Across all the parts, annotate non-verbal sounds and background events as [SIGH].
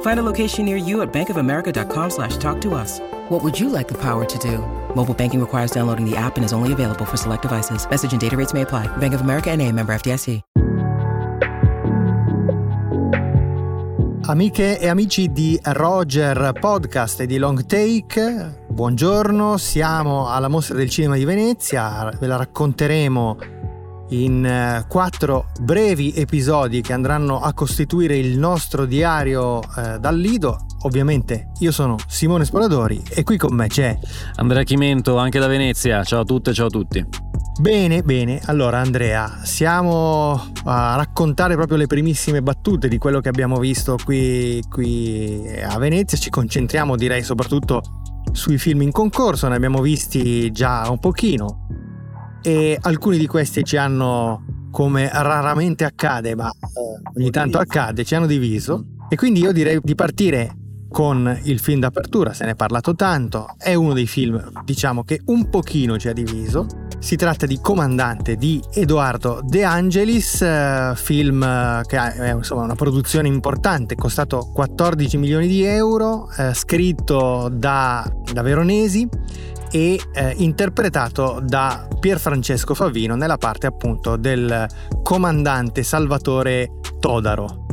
Find a location near you at bankofamerica.com slash talk to us. What would you like the power to do? Mobile banking requires downloading the app and is only available for select devices. Message and data rates may apply. Bank of America and a member FDIC. Amiche e amici di Roger Podcast e di Long Take, buongiorno, siamo alla Mostra del Cinema di Venezia, ve la racconteremo in eh, quattro brevi episodi che andranno a costituire il nostro diario eh, dal Lido. Ovviamente io sono Simone Sporadori e qui con me c'è Andrea Chimento, anche da Venezia. Ciao a tutte, ciao a tutti. Bene, bene. Allora Andrea, siamo a raccontare proprio le primissime battute di quello che abbiamo visto qui, qui a Venezia. Ci concentriamo direi soprattutto sui film in concorso, ne abbiamo visti già un pochino e alcuni di questi ci hanno, come raramente accade, ma eh, ogni tanto accade, ci hanno diviso. E quindi io direi di partire con il film d'apertura, se ne è parlato tanto, è uno dei film, diciamo, che un pochino ci ha diviso. Si tratta di Comandante di Edoardo De Angelis, eh, film che è insomma, una produzione importante, costato 14 milioni di euro, eh, scritto da, da Veronesi e eh, interpretato da Pierfrancesco Favino nella parte appunto del comandante Salvatore Todaro.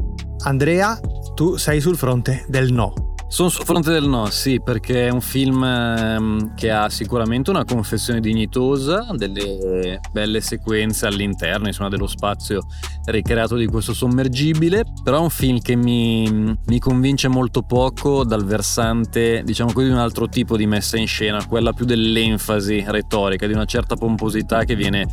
Andrea, tu sei sul fronte del no. Sono sul fronte del no, sì, perché è un film ehm, che ha sicuramente una confessione dignitosa, delle belle sequenze all'interno, insomma, dello spazio ricreato di questo sommergibile, però è un film che mi, mi convince molto poco dal versante, diciamo così, di un altro tipo di messa in scena, quella più dell'enfasi retorica, di una certa pomposità che viene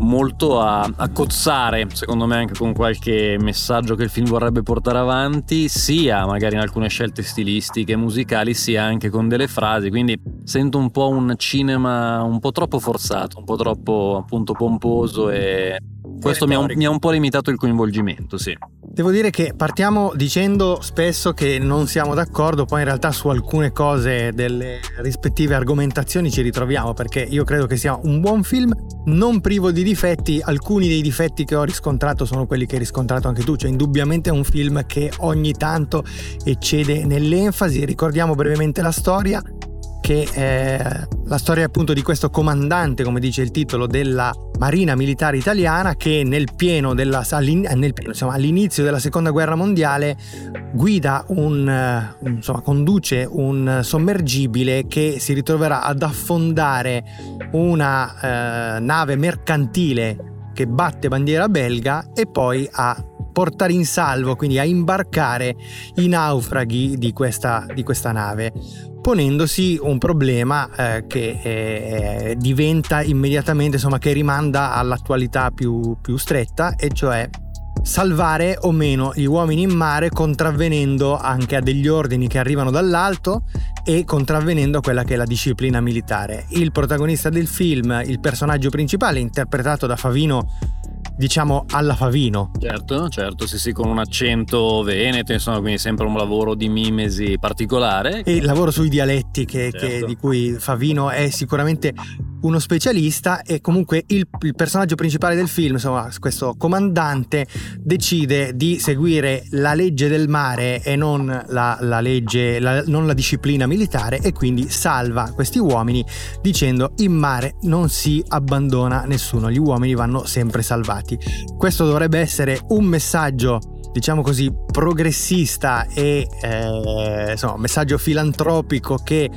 molto a, a, cozzare, secondo me anche con qualche messaggio che il film vorrebbe portare avanti, sia magari in alcune scelte stilistiche, musicali, sia anche con delle frasi, quindi sento un po' un cinema un po' troppo forzato, un po' troppo appunto pomposo e questo mi ha, un, mi ha un po' limitato il coinvolgimento, sì. Devo dire che partiamo dicendo spesso che non siamo d'accordo, poi in realtà su alcune cose delle rispettive argomentazioni ci ritroviamo perché io credo che sia un buon film, non privo di difetti, alcuni dei difetti che ho riscontrato sono quelli che hai riscontrato anche tu, cioè indubbiamente è un film che ogni tanto eccede nell'enfasi, ricordiamo brevemente la storia, che è la storia appunto di questo comandante, come dice il titolo, della Marina Militare Italiana che nel pieno della, nel pieno, insomma, all'inizio della Seconda Guerra Mondiale guida un, insomma, conduce un sommergibile che si ritroverà ad affondare una eh, nave mercantile che batte bandiera belga e poi a portare in salvo, quindi a imbarcare i naufraghi di questa, di questa nave ponendosi un problema eh, che eh, diventa immediatamente, insomma, che rimanda all'attualità più, più stretta, e cioè salvare o meno gli uomini in mare contravvenendo anche a degli ordini che arrivano dall'alto e contravvenendo a quella che è la disciplina militare. Il protagonista del film, il personaggio principale, interpretato da Favino diciamo alla Favino. Certo, certo, sì sì, con un accento veneto, insomma, quindi sempre un lavoro di mimesi particolare. E il lavoro sui dialetti che, certo. che, di cui Favino è sicuramente uno specialista e comunque il, il, personaggio principale del film, insomma, questo comandante, decide di seguire la legge del mare e non la, la legge, la, non la disciplina militare e quindi salva questi uomini dicendo in mare non si abbandona nessuno, gli uomini vanno sempre salvati. Questo dovrebbe essere un messaggio diciamo così, progressista e eh, insomma, messaggio filantropico che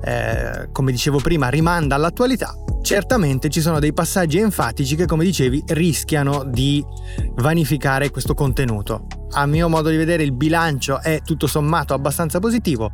eh, come dicevo prima, rimanda all'attualità, certamente ci sono dei passaggi enfatici che, come dicevi, rischiano di vanificare questo contenuto. A mio modo di vedere il bilancio è tutto sommato abbastanza positivo.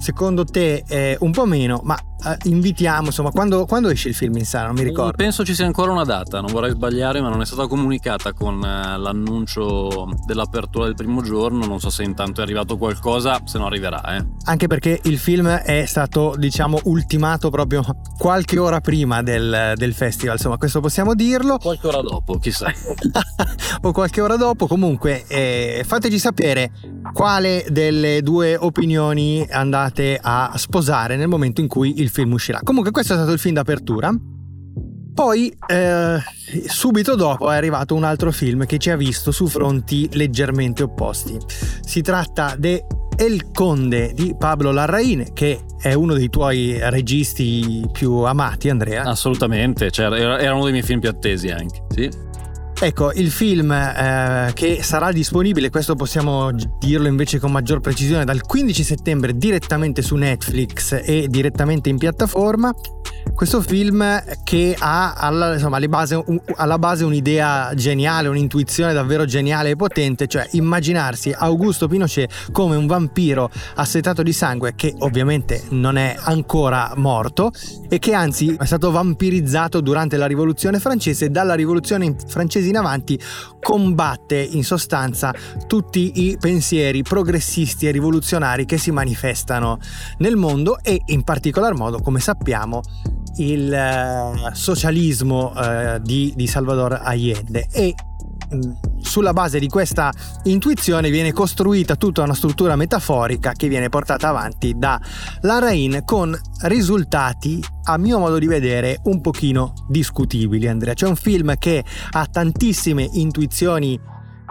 Secondo te un po' meno, ma invitiamo, insomma, quando, quando, esce il film in sala? Non mi ricordo. Penso ci sia ancora una data, non vorrei sbagliare, ma non è stata comunicata con uh, l'annuncio dell'apertura del primo giorno. Non so se intanto è arrivato qualcosa, se no arriverà. Eh. Anche perché il film è stato, diciamo, ultimato proprio qualche ora prima del, del festival, insomma, questo possiamo dirlo. Qualche ora dopo, chissà. [LAUGHS] o qualche ora dopo, comunque, eh, fateci sapere quale delle due opinioni andate a sposare nel momento in cui il film uscirà. Comunque questo è stato il film d'apertura. Poi eh, subito dopo è arrivato un altro film che ci ha visto su fronti leggermente opposti. Si tratta di El Conde di Pablo Larraín, che è uno dei tuoi registi più amati, Andrea. Assolutamente, cioè, era uno dei miei film più attesi anche. Sì. Ecco, il film eh, che sarà disponibile, questo possiamo dirlo invece con maggior precisione, dal 15 settembre direttamente su Netflix e direttamente in piattaforma, questo film che ha alla, insomma, base, alla base un'idea geniale, un'intuizione davvero geniale e potente, cioè immaginarsi Augusto Pinochet come un vampiro assetato di sangue che ovviamente non è ancora morto e che anzi è stato vampirizzato durante la rivoluzione francese e dalla rivoluzione francese in avanti combatte in sostanza tutti i pensieri progressisti e rivoluzionari che si manifestano nel mondo e in particolar modo, come sappiamo, il uh, socialismo uh, di, di Salvador Allende. E mm, sulla base di questa intuizione viene costruita tutta una struttura metaforica che viene portata avanti da Larraín con risultati a mio modo di vedere un pochino discutibili Andrea. C'è un film che ha tantissime intuizioni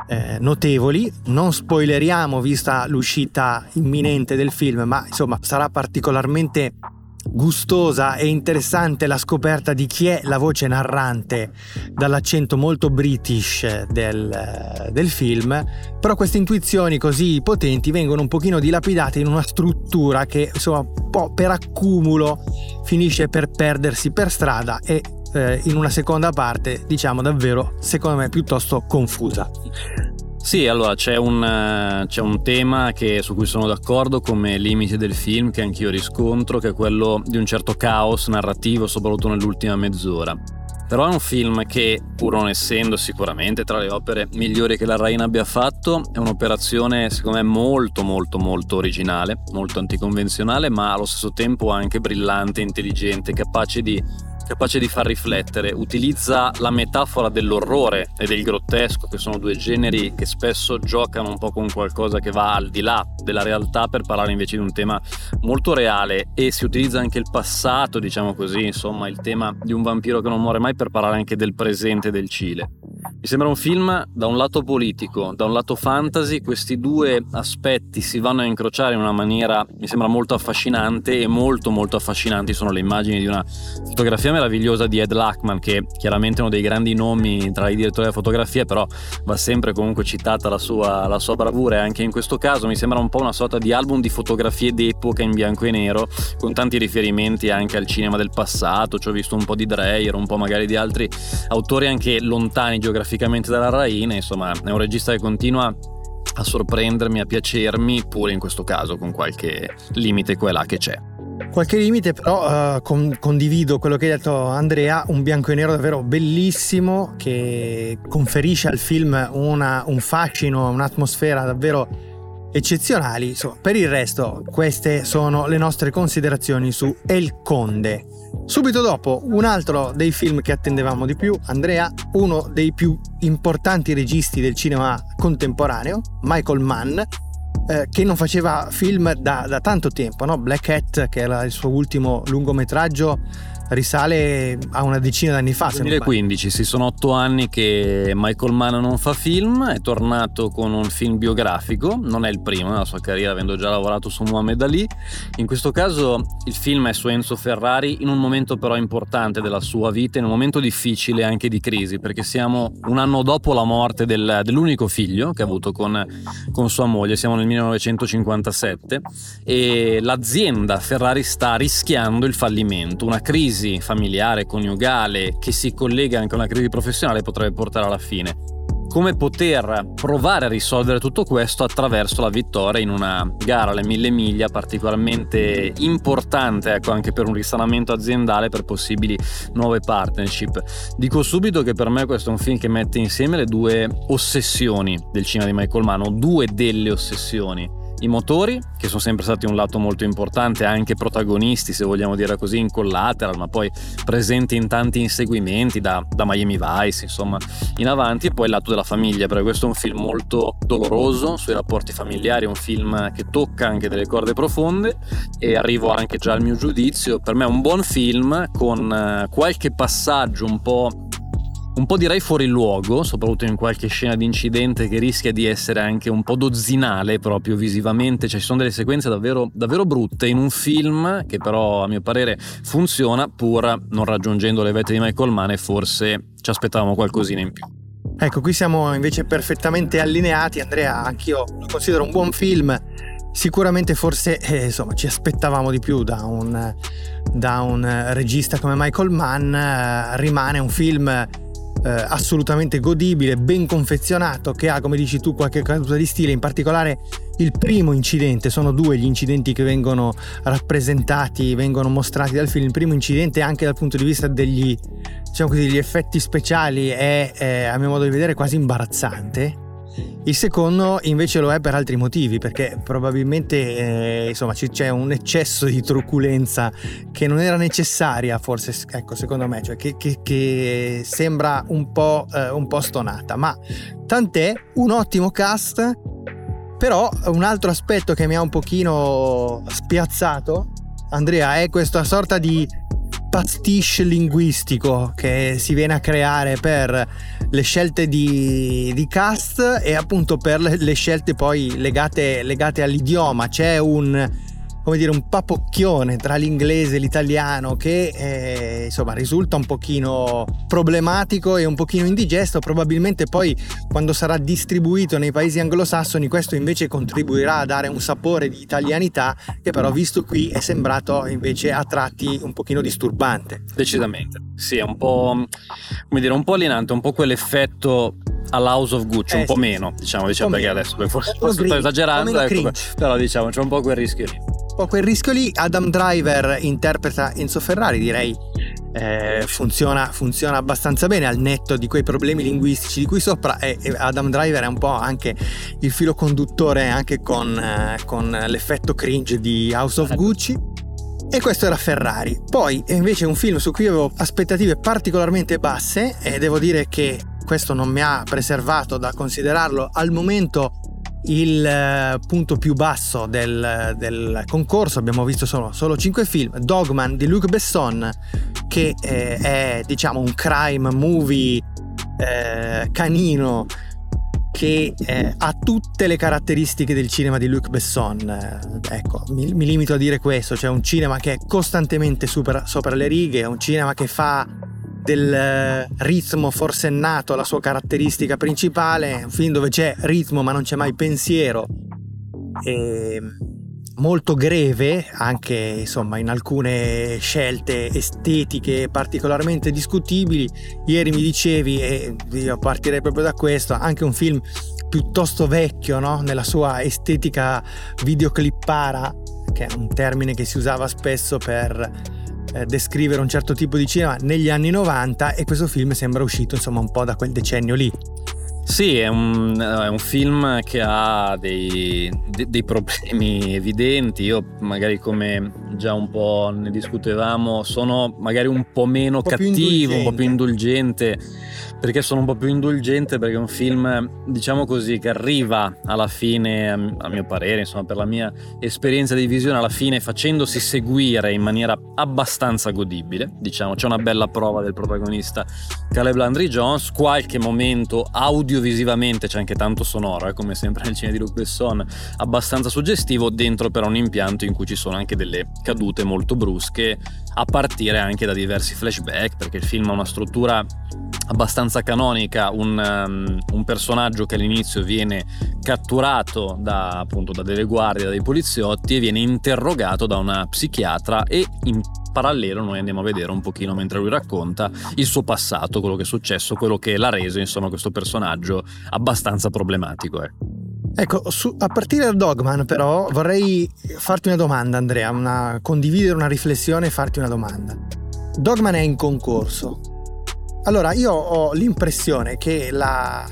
eh, notevoli. Non spoileriamo vista l'uscita imminente del film ma insomma sarà particolarmente gustosa e interessante la scoperta di chi è la voce narrante dall'accento molto british del, del, film, però queste intuizioni così potenti vengono un pochino dilapidate in una struttura che insomma un po' per accumulo finisce per perdersi per strada e eh, in una seconda parte diciamo davvero secondo me piuttosto confusa. Sì, allora c'è un, eh, c'è un tema che, su cui sono d'accordo come limite del film che anch'io riscontro, che è quello di un certo caos narrativo, soprattutto nell'ultima mezz'ora. Però è un film che, pur non essendo sicuramente tra le opere migliori che la Rain abbia fatto, è un'operazione secondo me molto molto molto originale, molto anticonvenzionale, ma allo stesso tempo anche brillante, intelligente, capace di capace di far riflettere, utilizza la metafora dell'orrore e del grottesco, che sono due generi che spesso giocano un po' con qualcosa che va al di là della realtà per parlare invece di un tema molto reale. E si utilizza anche il passato, diciamo così, insomma, il tema di un vampiro che non muore mai per parlare anche del presente del Cile. Mi sembra un film da un lato politico, da un lato fantasy, questi due aspetti si vanno a incrociare in una maniera, mi sembra molto affascinante e molto molto affascinanti sono le immagini di una fotografia meravigliosa di Ed Luckman, che chiaramente è uno dei grandi nomi tra i direttori della fotografia, però va sempre comunque citata la sua, la sua bravura. E anche in questo caso mi sembra un po' una sorta di album di fotografie d'epoca in bianco e nero, con tanti riferimenti anche al cinema del passato, ci ho visto un po' di Dreyer, un po' magari di altri autori anche lontani geograficamente graficamente dalla Raina, insomma è un regista che continua a sorprendermi, a piacermi, pure in questo caso con qualche limite qua e là che c'è. Qualche limite, però uh, con, condivido quello che hai detto Andrea, un bianco e nero davvero bellissimo che conferisce al film una, un fascino, un'atmosfera davvero eccezionali. Insomma, per il resto, queste sono le nostre considerazioni su El Conde. Subito dopo, un altro dei film che attendevamo di più, Andrea, uno dei più importanti registi del cinema contemporaneo, Michael Mann, eh, che non faceva film da, da tanto tempo, no? Black Hat, che era il suo ultimo lungometraggio, risale a una decina d'anni fa. 2015, sì, sono otto anni che Michael Mann non fa film, è tornato con un film biografico, non è il primo nella sua carriera, avendo già lavorato su Muhammad Ali. In questo caso il film è su Enzo Ferrari, in un momento però importante della sua vita, in un momento difficile anche di crisi, perché siamo un anno dopo la morte del, dell'unico figlio che ha avuto con, con sua moglie, siamo nel 1957 e l'azienda Ferrari sta rischiando il fallimento, una crisi crisi familiare, coniugale, che si collega anche a una crisi professionale, potrebbe portare alla fine. come poter provare a risolvere tutto questo attraverso la vittoria in una gara alle mille miglia particolarmente importante ecco, anche per un risanamento aziendale per possibili nuove partnership. Dico subito che per me questo è un film che mette insieme le due ossessioni del cinema di Michael Mann, o due delle ossessioni i motori, che sono sempre stati un lato molto importante, anche protagonisti, se vogliamo dire così, in collateral, ma poi presenti in tanti inseguimenti, da, da Miami Vice, insomma, in avanti, e poi il lato della famiglia, perché questo è un film molto doloroso sui rapporti familiari, un film che tocca anche delle corde profonde, e arrivo anche già al mio giudizio, per me è un buon film con eh, qualche passaggio un po' un po' direi fuori luogo, soprattutto in qualche scena di incidente che rischia di essere anche un po' dozzinale proprio visivamente, cioè ci sono delle sequenze davvero, davvero brutte in un film che però a mio parere funziona pur non raggiungendo le vette di Michael Mann e forse ci aspettavamo qualcosina in più. Ecco, qui siamo invece perfettamente allineati, Andrea, anch'io lo considero un buon film, sicuramente forse eh, insomma, ci aspettavamo di più da un, da un regista come Michael Mann, eh, rimane un film eh, assolutamente godibile, ben confezionato, che ha, come dici tu, qualche caduta di stile, in particolare il primo incidente, sono due gli incidenti che vengono rappresentati, vengono mostrati dal film, il primo incidente anche dal punto di vista degli, diciamo così, degli effetti speciali è, è a mio modo di vedere quasi imbarazzante il secondo invece lo è per altri motivi, perché probabilmente eh, insomma, c'è un eccesso di truculenza che non era necessaria, forse, ecco, secondo me, cioè che, che, che sembra un po', eh, un po' stonata. Ma tant'è, un ottimo cast, però un altro aspetto che mi ha un pochino spiazzato, Andrea, è questa sorta di pastiche linguistico che si viene a creare per le scelte di, di cast e appunto per le, scelte poi legate, legate all'idioma. C'è un come dire, un papocchione tra l'inglese e l'italiano che eh, insomma risulta un pochino problematico e un pochino indigesto. Probabilmente poi quando sarà distribuito nei paesi anglosassoni questo invece contribuirà a dare un sapore di italianità che però visto qui è sembrato invece a tratti un pochino disturbante. Decisamente. Sì, è un po', come dire, un po' alienante, un po' quell'effetto all'House of Gucci, eh, un po' sì, meno, diciamo, diciamo perché meno. adesso forse, forse sto esagerando, ecco, però diciamo c'è un po' quel rischio lì. Po' quel rischio lì, Adam Driver interpreta Enzo Ferrari, direi eh, funziona, funziona, abbastanza bene al netto di quei problemi linguistici di cui sopra e Adam Driver è un po' anche il filo conduttore anche con, eh, con l'effetto cringe di House of Gucci e questo era Ferrari. Poi invece un film su cui avevo aspettative particolarmente basse e devo dire che questo non mi ha preservato da considerarlo al momento il eh, punto più basso del, del concorso. Abbiamo visto solo, solo 5 film. Dogman di Luc Besson, che eh, è diciamo un crime movie eh, canino che eh, ha tutte le caratteristiche del cinema di Luc Besson. Eh, ecco, mi, mi, limito a dire questo, cioè un cinema che è costantemente super, sopra le righe, un cinema che fa del eh, ritmo forsennato la sua caratteristica principale, un film dove c'è ritmo ma non c'è mai pensiero. E molto greve anche insomma in alcune scelte estetiche particolarmente discutibili ieri mi dicevi e io partirei proprio da questo anche un film piuttosto vecchio no? nella sua estetica videoclippara che è un termine che si usava spesso per eh, descrivere un certo tipo di cinema negli anni 90 e questo film sembra uscito insomma un po' da quel decennio lì sì, è un, è un, film che ha dei, dei, problemi evidenti. Io, magari, come già un po' ne discutevamo, sono magari un po' meno un po cattivo, un po' più indulgente. Perché sono un po' più indulgente? Perché è un film, diciamo così, che arriva alla fine, a mio parere, insomma, per la mia esperienza di visione, alla fine facendosi seguire in maniera abbastanza godibile. Diciamo, c'è una bella prova del protagonista Caleb Landry Jones, qualche momento audio visivamente c'è anche tanto sonoro, eh, come sempre nel cinema di Luc Besson, abbastanza suggestivo, dentro però un impianto in cui ci sono anche delle cadute molto brusche, a partire anche da diversi flashback, perché il film ha una struttura abbastanza canonica, un, um, un personaggio che all'inizio viene catturato da, appunto, da delle guardie, da dei poliziotti e viene interrogato da una psichiatra e in parallelo noi andiamo a vedere un pochino mentre lui racconta il suo passato, quello che è successo, quello che l'ha reso insomma questo personaggio abbastanza problematico. Eh. Ecco, su, a partire da Dogman però vorrei farti una domanda Andrea, una, condividere una riflessione e farti una domanda. Dogman è in concorso. Allora, io ho l'impressione che la...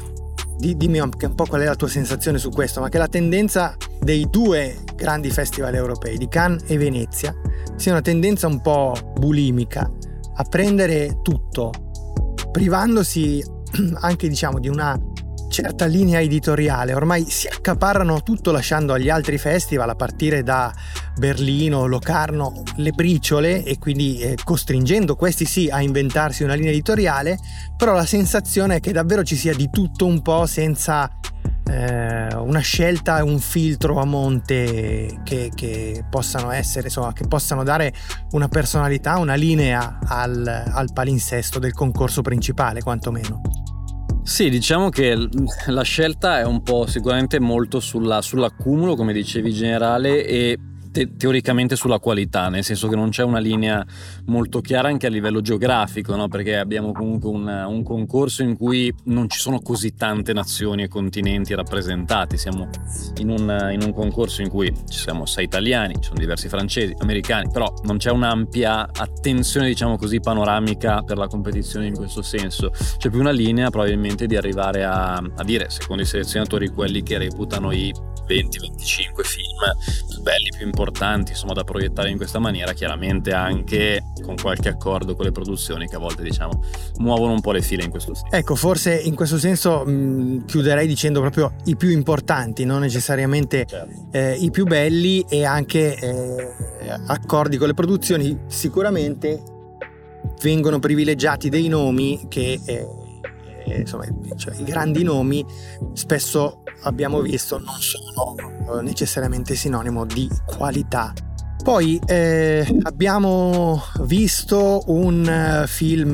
Dimmi un po' qual è la tua sensazione su questo, ma che la tendenza dei due grandi festival europei, di Cannes e Venezia, sia una tendenza un po' bulimica a prendere tutto, privandosi [CLEARS THROAT] anche diciamo di una certa linea editoriale, ormai si accaparrano tutto lasciando agli altri festival a partire da Berlino, Locarno, le briciole e quindi eh, costringendo questi sì a inventarsi una linea editoriale, però la sensazione è che davvero ci sia di tutto un po' senza eh, una scelta e un filtro a monte che, che, possano essere, insomma, che possano dare una personalità, una linea al, al palinsesto del concorso principale, quantomeno. Sì, diciamo che la scelta è un po' sicuramente molto sulla, sull'accumulo, come dicevi, generale e te- teoricamente sulla qualità, nel senso che non c'è una linea molto chiara anche a livello geografico, no? perché abbiamo comunque un, un, concorso in cui non ci sono così tante nazioni e continenti rappresentati, siamo in un, in un concorso in cui ci siamo sei italiani, ci sono diversi francesi, americani, però non c'è un'ampia attenzione, diciamo così, panoramica per la competizione in questo senso, c'è più una linea probabilmente di arrivare a, a dire, secondo i selezionatori, quelli che reputano i 20-25 film più belli, più importanti, insomma, da proiettare in questa maniera, chiaramente anche con qualche accordo con le produzioni che a volte, diciamo, muovono un po' le file in questo senso. Ecco, forse in questo senso mh, chiuderei dicendo proprio i più importanti, non necessariamente certo. eh, i più belli e anche eh, accordi con le produzioni, sicuramente vengono privilegiati dei nomi che... Eh, eh insomma, cioè, i grandi nomi spesso abbiamo visto non sono eh, necessariamente sinonimo di qualità. Poi eh, abbiamo visto un eh, film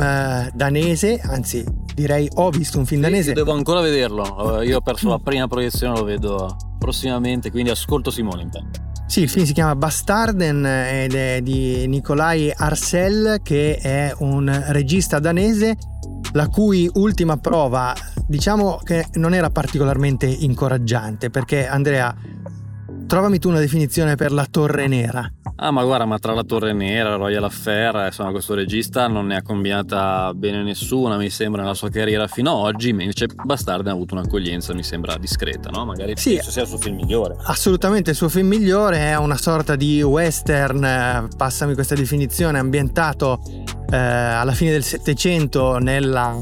danese, anzi direi ho visto un film danese. Devo ancora vederlo, io ho perso la prima proiezione, lo vedo prossimamente, quindi ascolto Simone intanto. Sì, il film si chiama Bastarden ed è di Nikolai Arcel che è un regista danese la cui ultima prova diciamo che non era particolarmente incoraggiante perché Andrea trovami tu una definizione per la torre nera Ah, ma guarda, ma tra la Torre Nera, Royal Affair, insomma, questo regista non ne ha combinata bene nessuna, mi sembra, nella sua carriera fino ad oggi, invece Bastardi ha avuto un'accoglienza, mi sembra, discreta, no? Magari sì, sia il suo film migliore. Assolutamente, il suo film migliore è una sorta di western, passami questa definizione, ambientato eh, alla fine del Settecento nella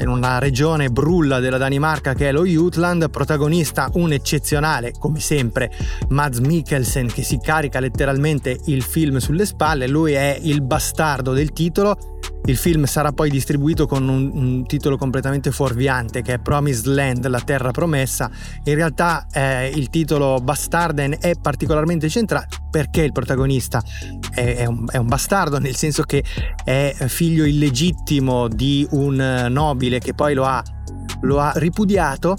in una regione brulla della Danimarca che è lo Jutland, protagonista un eccezionale, come sempre, Mads Mikkelsen che si carica letteralmente il film sulle spalle, lui è il bastardo del titolo il film sarà poi distribuito con un, un, titolo completamente fuorviante che è Promised Land, la terra promessa. In realtà eh, il titolo Bastarden è particolarmente centrale perché il protagonista è, è, un, è, un, bastardo, nel senso che è figlio illegittimo di un nobile che poi lo ha, lo ha ripudiato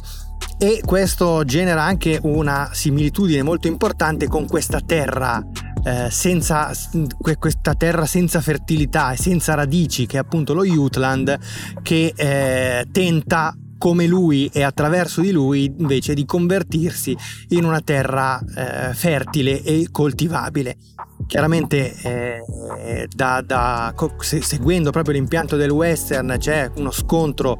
e questo genera anche una similitudine molto importante con questa terra eh, senza questa terra senza fertilità e senza radici che è appunto lo Jutland che eh, tenta come lui e attraverso di lui invece di convertirsi in una terra eh, fertile e coltivabile. Chiaramente eh, da, da, seguendo proprio l'impianto del western c'è uno scontro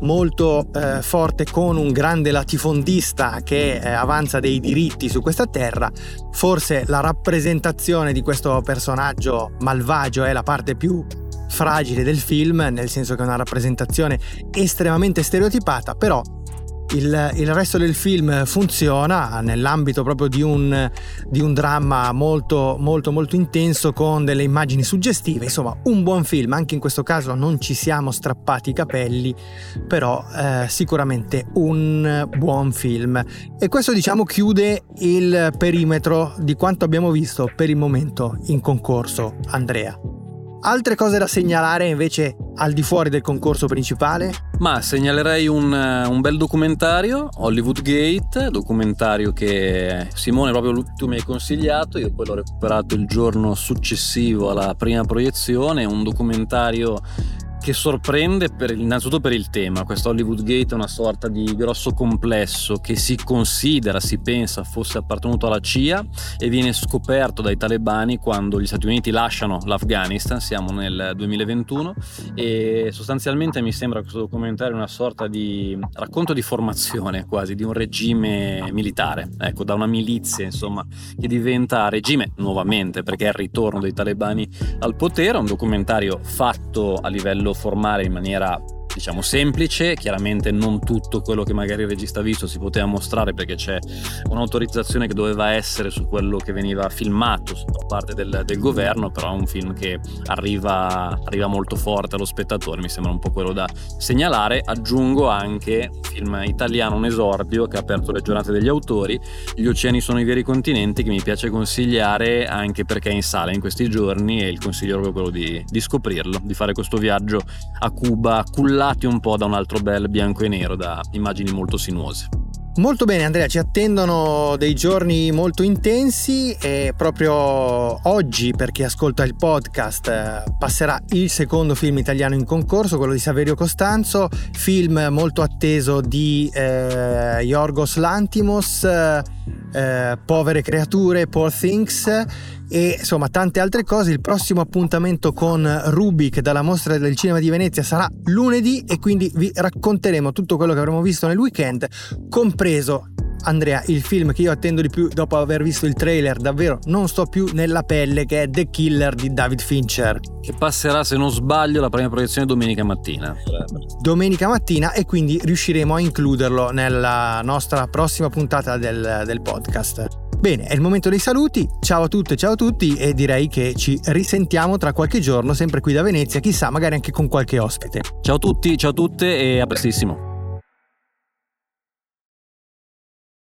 molto eh, forte con un grande latifondista che eh, avanza dei diritti su questa terra. Forse la rappresentazione di questo personaggio malvagio è la parte più fragile del film, nel senso che è una rappresentazione estremamente stereotipata, però il, il, resto del film funziona nell'ambito proprio di un, di un, dramma molto molto molto intenso con delle immagini suggestive. Insomma un buon film anche in questo caso non ci siamo strappati i capelli però eh, sicuramente un buon film. E questo diciamo chiude il perimetro di quanto abbiamo visto per il momento in concorso Andrea Altre cose da segnalare invece al di fuori del concorso principale? Ma segnalerei un, un bel documentario, Hollywood Gate, documentario che Simone proprio tu mi hai consigliato, io poi l'ho recuperato il giorno successivo alla prima proiezione, un documentario che sorprende per, innanzitutto per il tema. Questo Hollywood Gate è una sorta di grosso complesso che si considera, si pensa fosse appartenuto alla CIA e viene scoperto dai talebani quando gli Stati Uniti lasciano l'Afghanistan, siamo nel 2021 e sostanzialmente mi sembra questo documentario una sorta di racconto di formazione quasi di un regime militare, ecco, da una milizia insomma che diventa regime nuovamente perché è il ritorno dei talebani al potere, un documentario fatto a livello formare in maniera diciamo semplice, chiaramente non tutto quello che magari il regista ha visto si poteva mostrare perché c'è un'autorizzazione che doveva essere su quello che veniva filmato da parte del, del, governo, però è un film che arriva, arriva, molto forte allo spettatore, mi sembra un po' quello da segnalare. Aggiungo anche un film italiano, un esordio che ha aperto le giornate degli autori, Gli oceani sono i veri continenti, che mi piace consigliare anche perché è in sala in questi giorni e il consiglio è proprio quello di, di scoprirlo, di fare questo viaggio a Cuba, cullare cullati un po' da un altro bel bianco e nero da immagini molto sinuose. Molto bene Andrea, ci attendono dei giorni molto intensi e proprio oggi per chi ascolta il podcast passerà il secondo film italiano in concorso, quello di Saverio Costanzo, film molto atteso di eh, Yorgos Lantimos, eh, Povere creature, Poor Things e insomma tante altre cose. Il prossimo appuntamento con Rubik dalla mostra del cinema di Venezia sarà lunedì e quindi vi racconteremo tutto quello che avremo visto nel weekend, compreso Andrea, il film che io attendo di più dopo aver visto il trailer, davvero non sto più nella pelle, che è The Killer di David Fincher. Che passerà, se non sbaglio, la prima proiezione domenica mattina. Domenica mattina e quindi riusciremo a includerlo nella nostra prossima puntata del, del podcast. Bene, è il momento dei saluti. Ciao a tutte, ciao a tutti e direi che ci risentiamo tra qualche giorno, sempre qui da Venezia, chissà, magari anche con qualche ospite. Ciao a tutti, ciao a tutte e a prestissimo.